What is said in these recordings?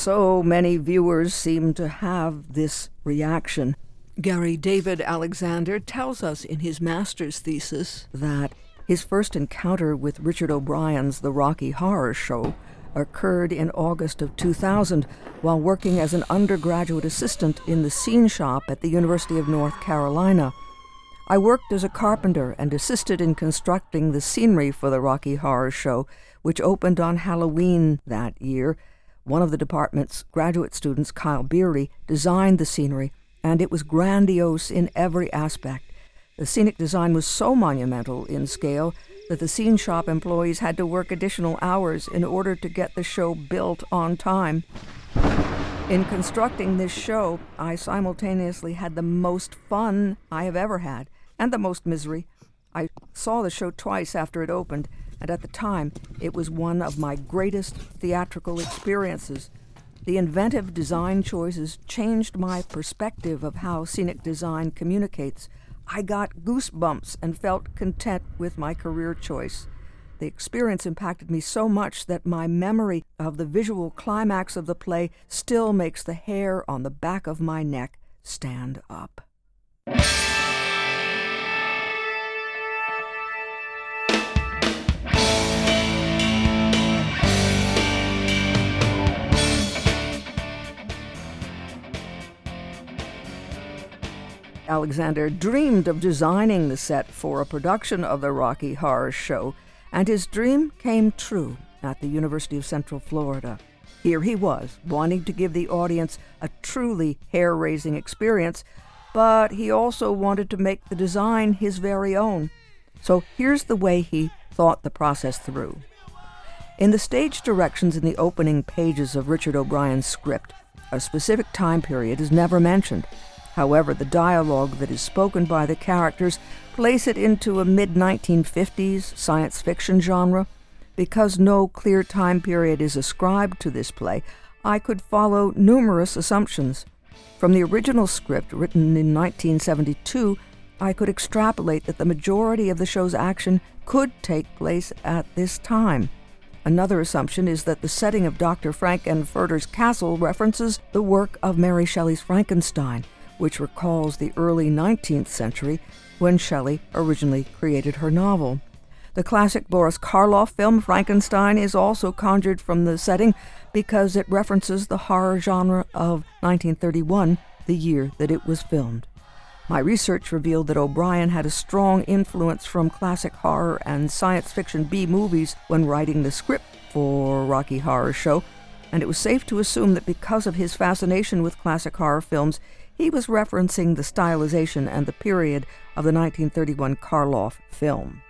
so many viewers seem to have this reaction. Gary David Alexander tells us in his master's thesis that his first encounter with Richard O'Brien's The Rocky Horror Show occurred in August of 2000 while working as an undergraduate assistant in the scene shop at the University of North Carolina. I worked as a carpenter and assisted in constructing the scenery for the Rocky Horror Show, which opened on Halloween that year. One of the department's graduate students, Kyle Beery, designed the scenery and it was grandiose in every aspect. The scenic design was so monumental in scale that the scene shop employees had to work additional hours in order to get the show built on time. In constructing this show, I simultaneously had the most fun I have ever had and the most misery. I saw the show twice after it opened, and at the time, it was one of my greatest theatrical experiences. The inventive design choices changed my perspective of how scenic design communicates. I got goosebumps and felt content with my career choice. The experience impacted me so much that my memory of the visual climax of the play still makes the hair on the back of my neck stand up. Alexander dreamed of designing the set for a production of the Rocky Horror Show, and his dream came true at the University of Central Florida. Here he was, wanting to give the audience a truly hair raising experience, but he also wanted to make the design his very own. So here's the way he thought the process through. In the stage directions in the opening pages of Richard O'Brien's script, a specific time period is never mentioned, However, the dialogue that is spoken by the characters place it into a mid 1950s science fiction genre. Because no clear time period is ascribed to this play, I could follow numerous assumptions. From the original script, written in 1972, I could extrapolate that the majority of the show's action could take place at this time. Another assumption is that the setting of Dr. Frank-N-Furter's castle references the work of Mary Shelley's Frankenstein, which recalls the early 19th century when Shelley originally created her novel. The classic Boris Karloff film Frankenstein is also conjured from the setting because it references the horror genre of 1931, the year that it was filmed. My research revealed that O'Brien had a strong influence from classic horror and science fiction B movies when writing the script for Rocky Horror Show, and it was safe to assume that because of his fascination with classic horror films, he was referencing the stylization and the period of the 1931 Karloff film.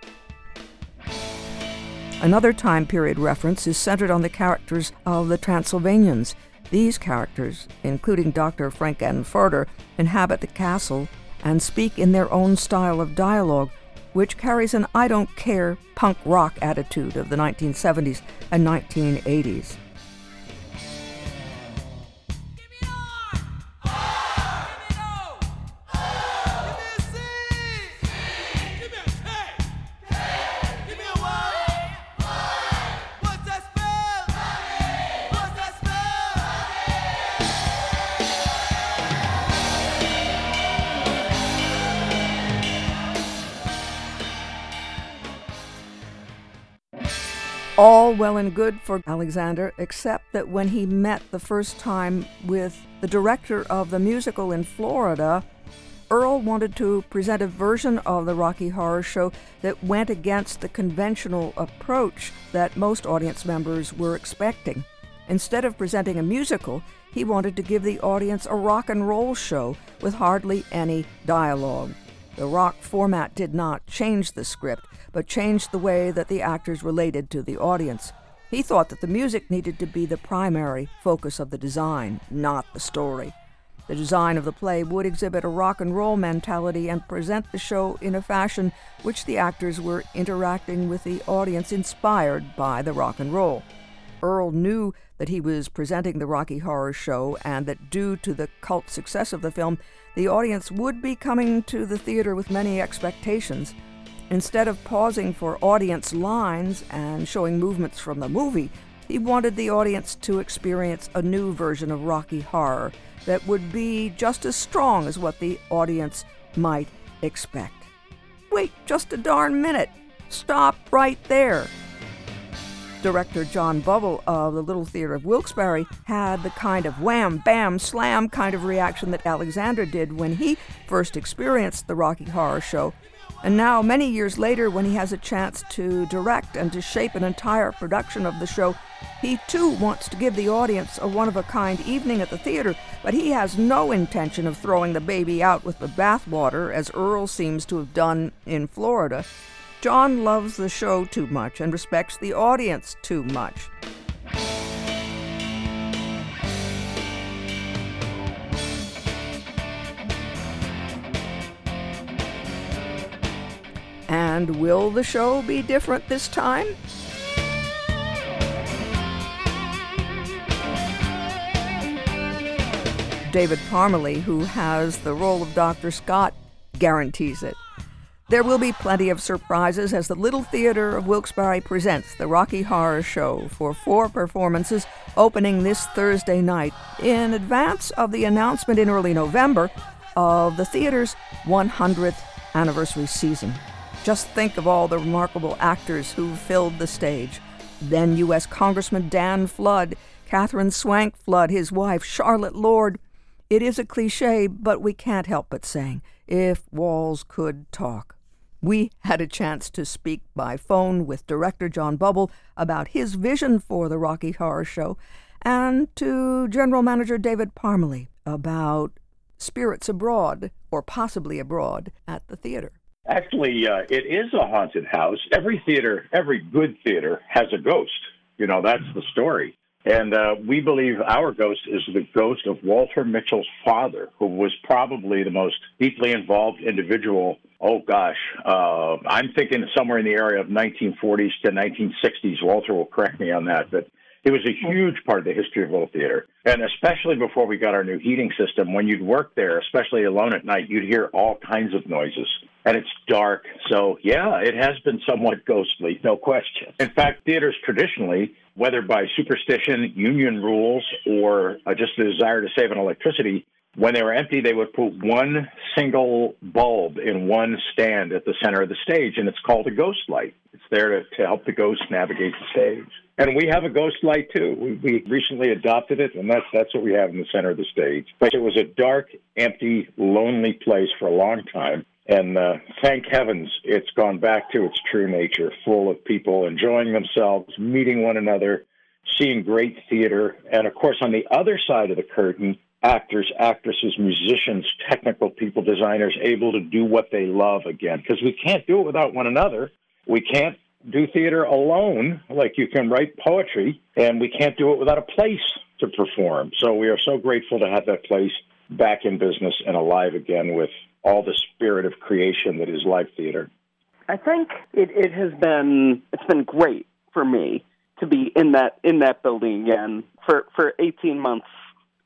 Another time period reference is centered on the characters of the Transylvanians. These characters, including Dr. Frank-N-Furter, inhabit the castle and speak in their own style of dialogue, which carries an I don't care punk rock attitude of the 1970s and 1980s. All well and good for Alexander, except that when he met the first time with the director of the musical in Florida, Earl wanted to present a version of the Rocky Horror Show that went against the conventional approach that most audience members were expecting. Instead of presenting a musical, he wanted to give the audience a rock and roll show with hardly any dialogue. The rock format did not change the script, but changed the way that the actors related to the audience. He thought that the music needed to be the primary focus of the design, not the story. The design of the play would exhibit a rock and roll mentality and present the show in a fashion which the actors were interacting with the audience inspired by the rock and roll. Earl knew that he was presenting the Rocky Horror Show and that due to the cult success of the film, the audience would be coming to the theater with many expectations. Instead of pausing for audience lines and showing movements from the movie, He wanted the audience to experience a new version of Rocky Horror that would be just as strong as what the audience might expect. Wait just a darn minute. Stop right there. Director John Bubble of the Little Theater of Wilkes-Barre had the kind of wham, bam, slam kind of reaction that Alexander did when he first experienced the Rocky Horror Show. And now, many years later, when he has a chance to direct and to shape an entire production of the show, he too wants to give the audience a one of a kind evening at the theater, but he has no intention of throwing the baby out with the bathwater, as Earl seems to have done in Florida. John loves the show too much and respects the audience too much. And will the show be different this time? David Parmalee, who has the role of Dr. Scott, guarantees it. There will be plenty of surprises as the Little Theater of Wilkes-Barre presents the Rocky Horror Show for four performances opening this Thursday night in advance of the announcement in early November of the theater's 100th anniversary season. Just think of all the remarkable actors who filled the stage. Then U.S. Congressman Dan Flood, Catherine Swank Flood, his wife, Charlotte Lord. It is a cliche, but we can't help but saying, if walls could talk. We had a chance to speak by phone with director John Bubble about his vision for the Rocky Horror Show and to general manager David Parmalee about spirits abroad, or possibly abroad, at the theater. Actually, uh, it is a haunted house. Every theater, every good theater, has a ghost. You know, that's the story. And uh, we believe our ghost is the ghost of Walter Mitchell's father, who was probably the most deeply involved individual. Oh gosh, uh, I'm thinking somewhere in the area of 1940s to 1960s. Walter will correct me on that, but it was a huge part of the history of Little Theater. And especially before we got our new heating system, when you'd work there, especially alone at night, you'd hear all kinds of noises. And it's dark. So, yeah, it has been somewhat ghostly, no question. In fact, theaters traditionally, whether by superstition, union rules, or uh, just the desire to save on electricity, when they were empty, they would put one single bulb in one stand at the center of the stage, and it's called a ghost light. It's there to, to help the ghost navigate the stage. And we have a ghost light too. We, we recently adopted it, and that's that's what we have in the center of the stage. But it was a dark, empty, lonely place for a long time. And uh, thank heavens it's gone back to its true nature, full of people enjoying themselves, meeting one another, seeing great theater. And of course, on the other side of the curtain, actors, actresses, musicians, technical people, designers able to do what they love again. Because we can't do it without one another. We can't do theater alone, like you can write poetry, and we can't do it without a place to perform. So we are so grateful to have that place back in business and alive again with all the spirit of creation that is live theater. I think it, it has been it's been great for me to be in that in that building again for for 18 months.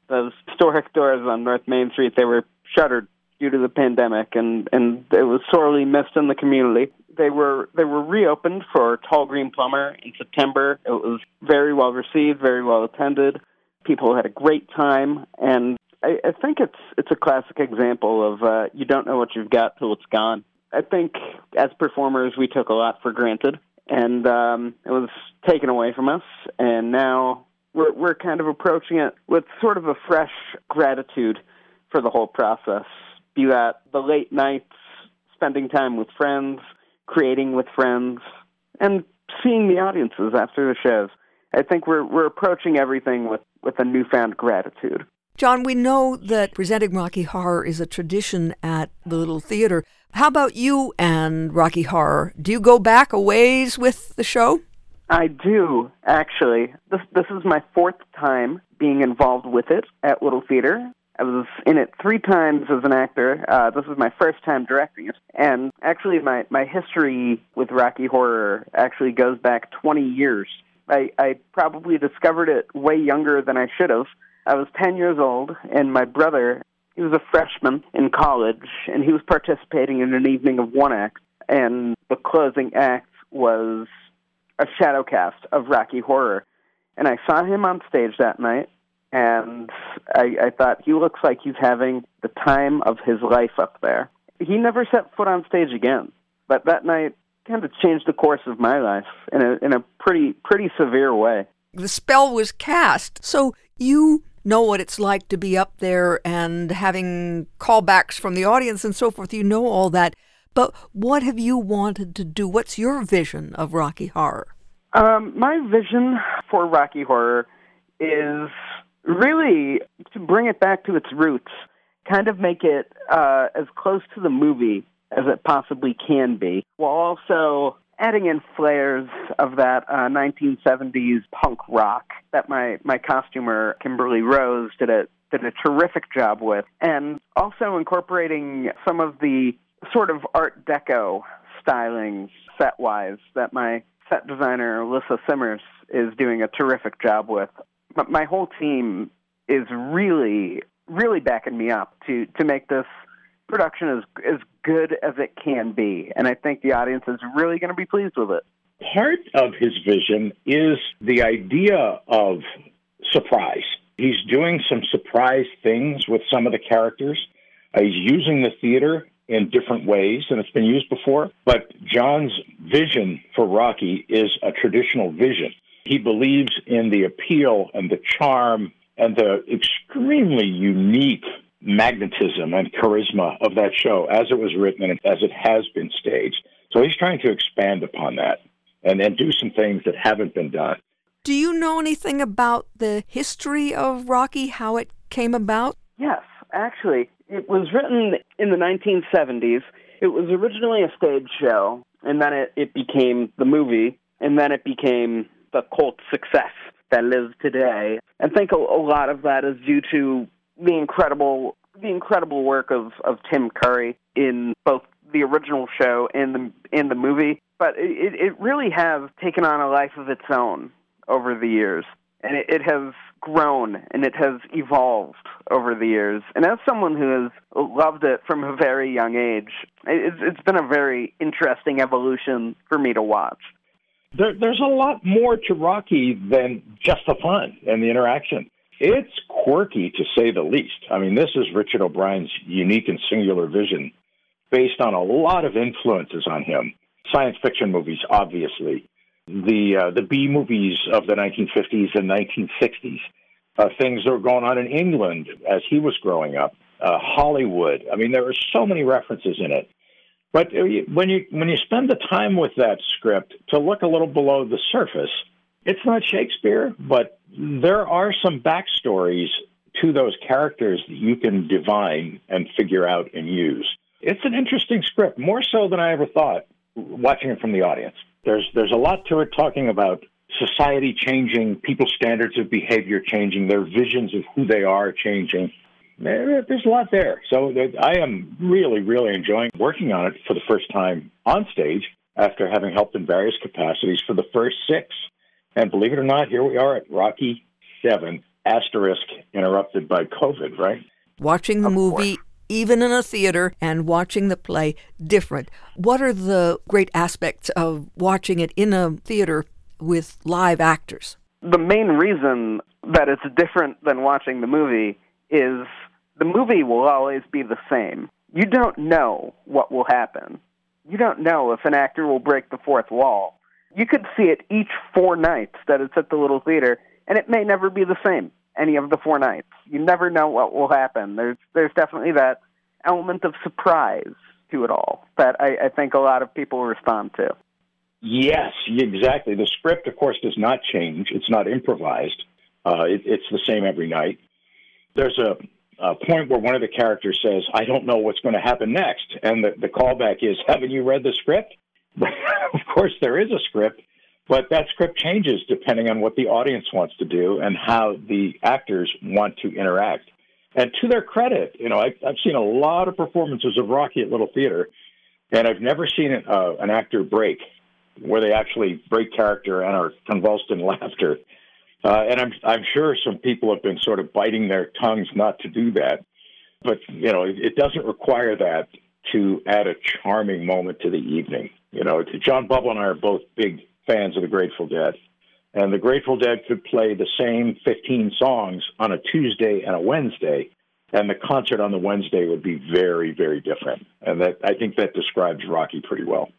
Those historic doors on North Main Street they were shuttered due to the pandemic, and and it was sorely missed in the community. They were they were reopened for Tall Green Plumber in September. It was very well received, very well attended. People had a great time, and I, I think it's it's a classic example of uh, you don't know what you've got till it's gone. I think as performers we took a lot for granted, and um, it was taken away from us, and now we're we're kind of approaching it with sort of a fresh gratitude for the whole process. Be that the late nights, spending time with friends, creating with friends, and seeing the audiences after the shows. I think we're we're approaching everything with, with a newfound gratitude. John, we know that presenting Rocky Horror is a tradition at the Little Theater. How about you and Rocky Horror? Do you go back a ways with the show? I do, actually. This this is my fourth time being involved with it at Little Theater. I was in it three times as an actor. Uh, this was my first time directing it. And actually, my, my history with Rocky Horror actually goes back 20 years. I, I probably discovered it way younger than I should have. I was 10 years old, and my brother, he was a freshman in college, and he was participating in an evening of one act. And the closing act was a shadow cast of Rocky Horror. And I saw him on stage that night, and I, I thought he looks like he's having the time of his life up there. He never set foot on stage again, but that night kind of changed the course of my life in a in a pretty pretty severe way. The spell was cast, so you know what it's like to be up there and having callbacks from the audience and so forth. You know all that. But what have you wanted to do? What's your vision of Rocky Horror? Um, my vision for Rocky Horror is really to bring it back to its roots, kind of make it uh, as close to the movie as it possibly can be, while also adding in flares of that uh, 1970s punk rock that my, my costumer Kimberly Rose did a did a terrific job with, and also incorporating some of the sort of Art Deco styling set wise that my set designer Alyssa Simmers is doing a terrific job with. But my whole team is really really backing me up to to make this production as as good as it can be, and I think the audience is really going to be pleased with it. Part of his vision is the idea of surprise. He's doing some surprise things with some of the characters. Uh, he's using the theater in different ways than it's been used before. But John's vision for Rocky is a traditional vision. He believes in the appeal and the charm and the extremely unique magnetism and charisma of that show as it was written and as it has been staged. So he's trying to expand upon that and then do some things that haven't been done. Do you know anything about the history of Rocky, how it came about? Yes, actually. It was written in the 1970s. It was originally a stage show, and then it, it became the movie, and then it became the cult success that lives today. I think a, a lot of that is due to the incredible the incredible work of, of Tim Curry in both the original show and the in the movie. But it, it really has taken on a life of its own over the years, and it, it has grown and it has evolved over the years. And as someone who has loved it from a very young age, it's, it's been a very interesting evolution for me to watch. There, there's a lot more to Rocky than just the fun and the interaction. It's quirky to say the least. I mean, this is Richard O'Brien's unique and singular vision based on a lot of influences on him. Science fiction movies, obviously, the uh, the B movies of the 1950s and 1960s, uh, things that were going on in England as he was growing up, uh, Hollywood. I mean, there are so many references in it. But uh, when you when you spend the time with that script to look a little below the surface, it's not Shakespeare, but there are some backstories to those characters that you can divine and figure out and use. It's an interesting script, more so than I ever thought watching it from the audience. There's there's a lot to it talking about society changing, people's standards of behavior changing, their visions of who they are changing. There's a lot there. So I am really, really enjoying working on it for the first time on stage after having helped in various capacities for the first six. And believe it or not, here we are at Rocky 7, asterisk, interrupted by COVID, right? Watching the Of movie, course. even in a theater, and watching the play different. What are the great aspects of watching it in a theater with live actors? The main reason that it's different than watching the movie is the movie will always be the same. You don't know what will happen. You don't know if an actor will break the fourth wall. You could see it each four nights that it's at the little theater, and it may never be the same any of the four nights. You never know what will happen. There's there's definitely that element of surprise to it all that I, I think a lot of people respond to. Yes, exactly. The script, of course, does not change. It's not improvised. Uh, it, it's the same every night. There's a, a point where one of the characters says, "I don't know what's going to happen next," and the, the callback is, "Haven't you read the script?" of course, there is a script, but that script changes depending on what the audience wants to do and how the actors want to interact. And to their credit, you know, I, I've seen a lot of performances of Rocky at Little Theater, and I've never seen an, uh, an actor break where they actually break character and are convulsed in laughter. Uh, and I'm I'm sure some people have been sort of biting their tongues not to do that, but you know, it, it doesn't require that to add a charming moment to the evening. You know, John Bubble and I are both big fans of the Grateful Dead, And the Grateful Dead could play the same 15 songs on a Tuesday and a Wednesday, and the concert on the Wednesday would be very, very different. And that I think that describes Rocky pretty well.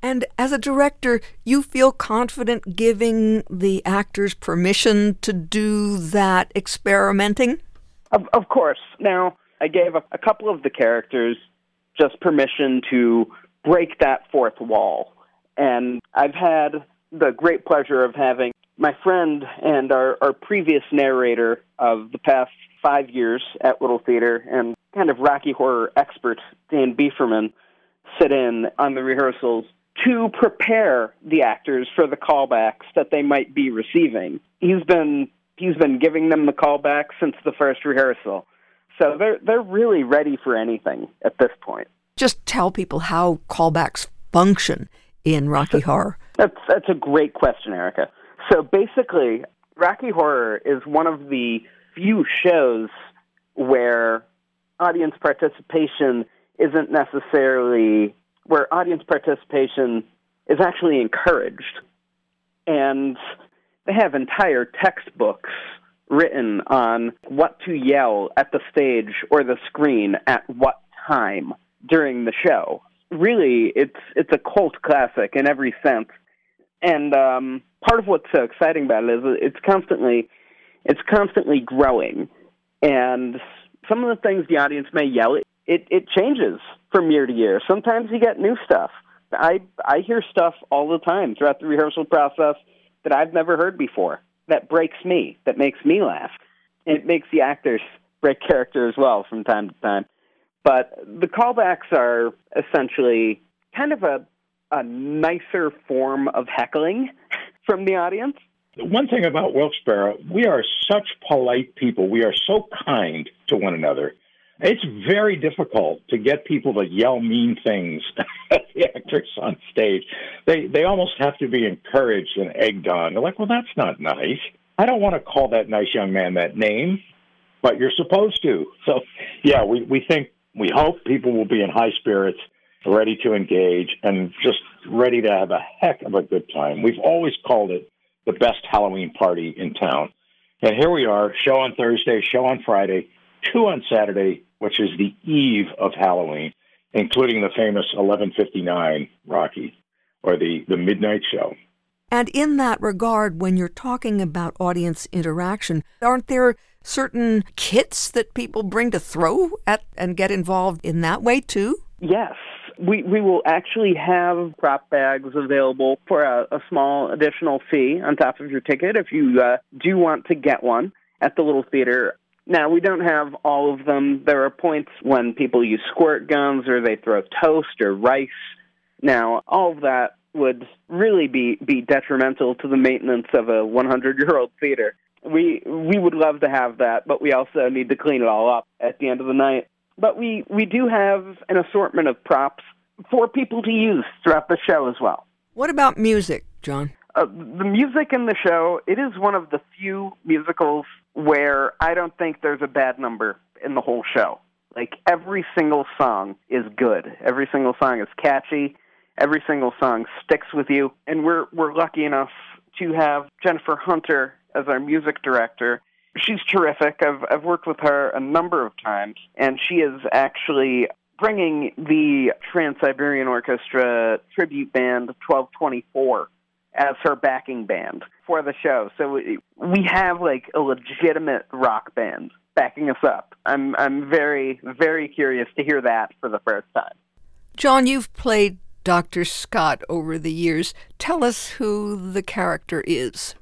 And as a director, you feel confident giving the actors permission to do that experimenting? Of, of course. Now, I gave a, a couple of the characters just permission to break that fourth wall. And I've had the great pleasure of having my friend and our, our previous narrator of the past five years at Little Theater and kind of Rocky Horror expert, Dan Bieferman, sit in on the rehearsals to prepare the actors for the callbacks that they might be receiving. He's been he's been giving them the callbacks since the first rehearsal. So they're they're really ready for anything at this point. Just tell people how callbacks function in Rocky Horror. That's that's a great question, Erica. So basically, Rocky Horror is one of the few shows where audience participation isn't necessarily where audience participation is actually encouraged. And they have entire textbooks written on what to yell at the stage or the screen at what time during the show. Really, it's it's a cult classic in every sense. And um, part of what's so exciting about it is it's constantly it's constantly growing. And some of the things the audience may yell, it, it changes from year to year. Sometimes you get new stuff. I I hear stuff all the time throughout the rehearsal process that I've never heard before. That breaks me. That makes me laugh. It makes the actors break character as well from time to time. But the callbacks are essentially kind of a a nicer form of heckling from the audience. One thing about Wilkes-Barre, we are such polite people. We are so kind to one another it's very difficult to get people to yell mean things at the actors on stage. They they almost have to be encouraged and egged on. They're like, well, that's not nice. I don't want to call that nice young man that name, but you're supposed to. So, yeah, we we think we hope people will be in high spirits, ready to engage, and just ready to have a heck of a good time. We've always called it the best Halloween party in town. And here we are, show on Thursday, show on Friday, two on Saturday, which is the eve of Halloween, including the famous 1159 Rocky or the, the midnight show. And in that regard, when you're talking about audience interaction, aren't there certain kits that people bring to throw at and get involved in that way too? Yes. We, we will actually have prop bags available for a, a small additional fee on top of your ticket if you uh, do want to get one at the Little Theater. Now, we don't have all of them. There are points when people use squirt guns or they throw toast or rice. Now, all of that would really be, be detrimental to the maintenance of a 100 year old theater. We, we would love to have that, but we also need to clean it all up at the end of the night. But we, we do have an assortment of props for people to use throughout the show as well. What about music, John? Uh, the music in the show, it is one of the few musicals where I don't think there's a bad number in the whole show. Like every single song is good. Every single song is catchy. Every single song sticks with you. And we're we're lucky enough to have Jennifer Hunter as our music director. She's terrific. I've I've worked with her a number of times and she is actually bringing the Trans-Siberian Orchestra tribute band 1224 as her backing band for the show. So we have like a legitimate rock band backing us up. I'm I'm very very curious to hear that for the first time. John, you've played Dr. Scott over the years. Tell us who the character is.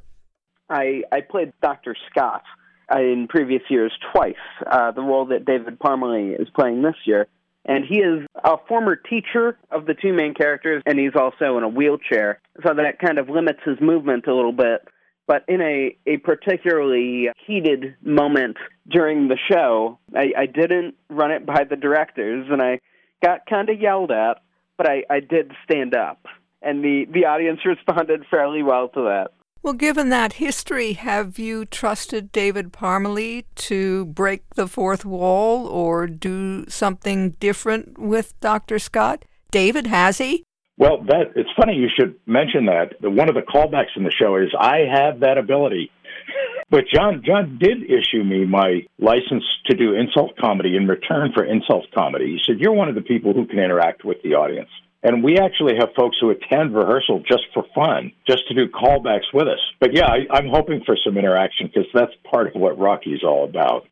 I I played Dr. Scott uh, in previous years twice. Uh, the role that David Parmalee is playing this year. And he is a former teacher of the two main characters, and he's also in a wheelchair. So that kind of limits his movement a little bit. But in a, a particularly heated moment during the show, I, I didn't run it by the directors, and I got kind of yelled at, but I, I did stand up. And the, the audience responded fairly well to that. Well, given that history, have you trusted David Parmalee to break the fourth wall or do something different with Dr. Scott? David, has he? Well, that it's funny you should mention that. One of the callbacks in the show is I have that ability. But John John did issue me my license to do insult comedy in return for insult comedy. He said, You're one of the people who can interact with the audience. And we actually have folks who attend rehearsal just for fun, just to do callbacks with us. But yeah, I, am hoping for some interaction because that's part of what Rocky's all about.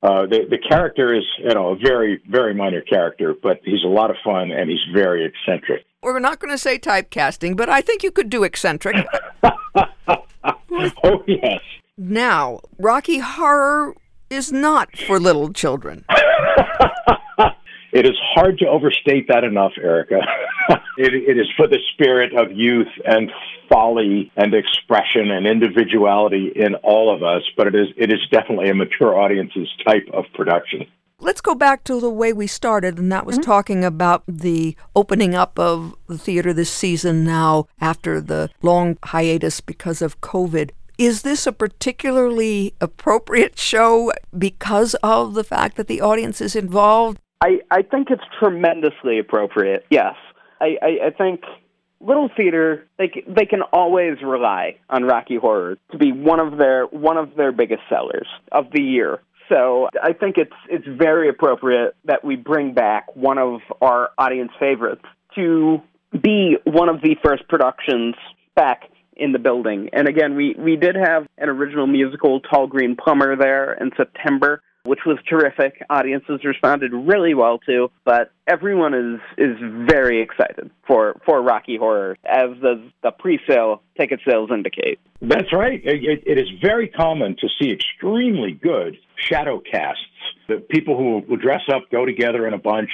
Uh, the, the character is, you know, a very, very minor character, but he's a lot of fun and he's very eccentric. We're not going to say typecasting, but I think you could do eccentric. oh, yes. Now, Rocky Horror is not for little children. it is hard to overstate that enough, Erica. it, it is for the spirit of youth and folly and expression and individuality in all of us, but it is it is definitely a mature audience's type of production. Let's go back to the way we started, and that was mm-hmm. talking about the opening up of the theater this season now after the long hiatus because of COVID. Is this a particularly appropriate show because of the fact that the audience is involved? I, I think it's tremendously appropriate, yes. I, I, I think Little Theater they they can always rely on Rocky Horror to be one of their one of their biggest sellers of the year. So I think it's it's very appropriate that we bring back one of our audience favorites to be one of the first productions back in the building. And again, we, we did have an original musical, Tall Green Plumber, there in September, which was terrific. Audiences responded really well to, but everyone is is very excited for, for Rocky Horror, as the, the pre-sale ticket sales indicate. That's right. It, it is very common to see extremely good shadow casts. The people who will dress up, go together in a bunch,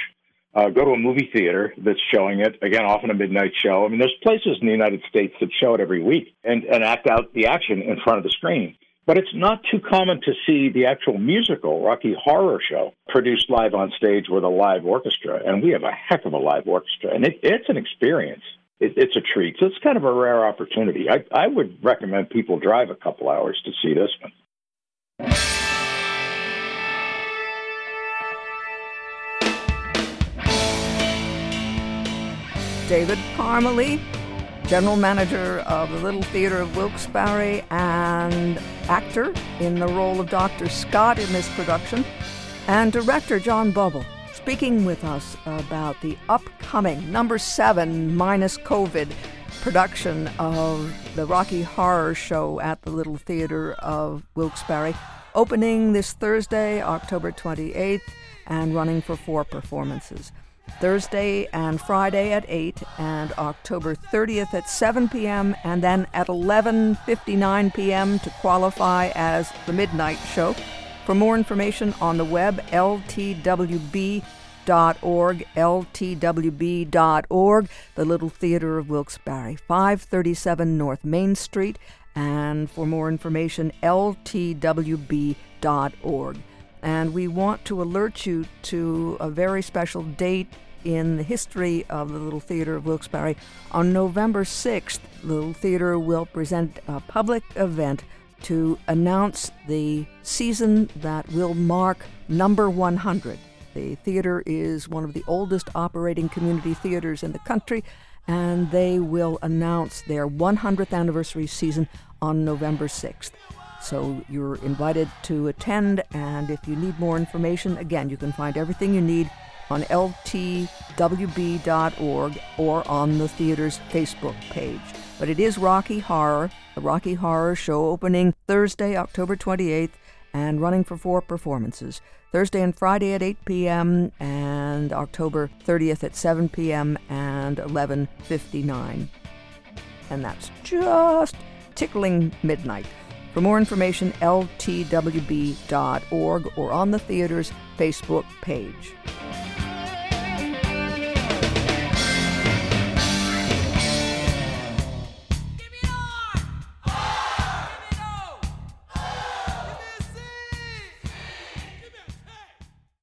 uh, go to a movie theater that's showing it again, often a midnight show. I mean, there's places in the United States that show it every week and, and act out the action in front of the screen. But it's not too common to see the actual musical Rocky Horror Show produced live on stage with a live orchestra, and we have a heck of a live orchestra, and it, it's an experience. It, it's a treat. So it's kind of a rare opportunity. I, I would recommend people drive a couple hours to see this one. David Parmalee, general manager of the Little Theater of Wilkes-Barre and actor in the role of Dr. Scott in this production, and director John Bubble, speaking with us about the upcoming number seven minus COVID production of the Rocky Horror Show at the Little Theater of Wilkes-Barre, opening this Thursday, October 28th, and running for four performances. Thursday and Friday at 8 and October 30th at 7 p.m. and then at 11:59 p.m. to qualify as the midnight show. For more information on the web ltwb.org ltwb.org the Little Theater of Wilkes-Barre 537 North Main Street and for more information ltwb.org and we want to alert you to a very special date in the history of the Little Theater of Wilkes-Barre. On November 6th, the Little Theater will present a public event to announce the season that will mark number 100. The theater is one of the oldest operating community theaters in the country, and they will announce their 100th anniversary season on November 6th. So you're invited to attend, and if you need more information, again, you can find everything you need on ltwb.org or on the theater's Facebook page. But it is Rocky Horror, the Rocky Horror Show opening Thursday, October 28th, and running for four performances. Thursday and Friday at 8 p.m. and October 30th at 7 p.m. and 11:59. And that's just tickling midnight. For more information, ltwb.org or on the theater's Facebook page.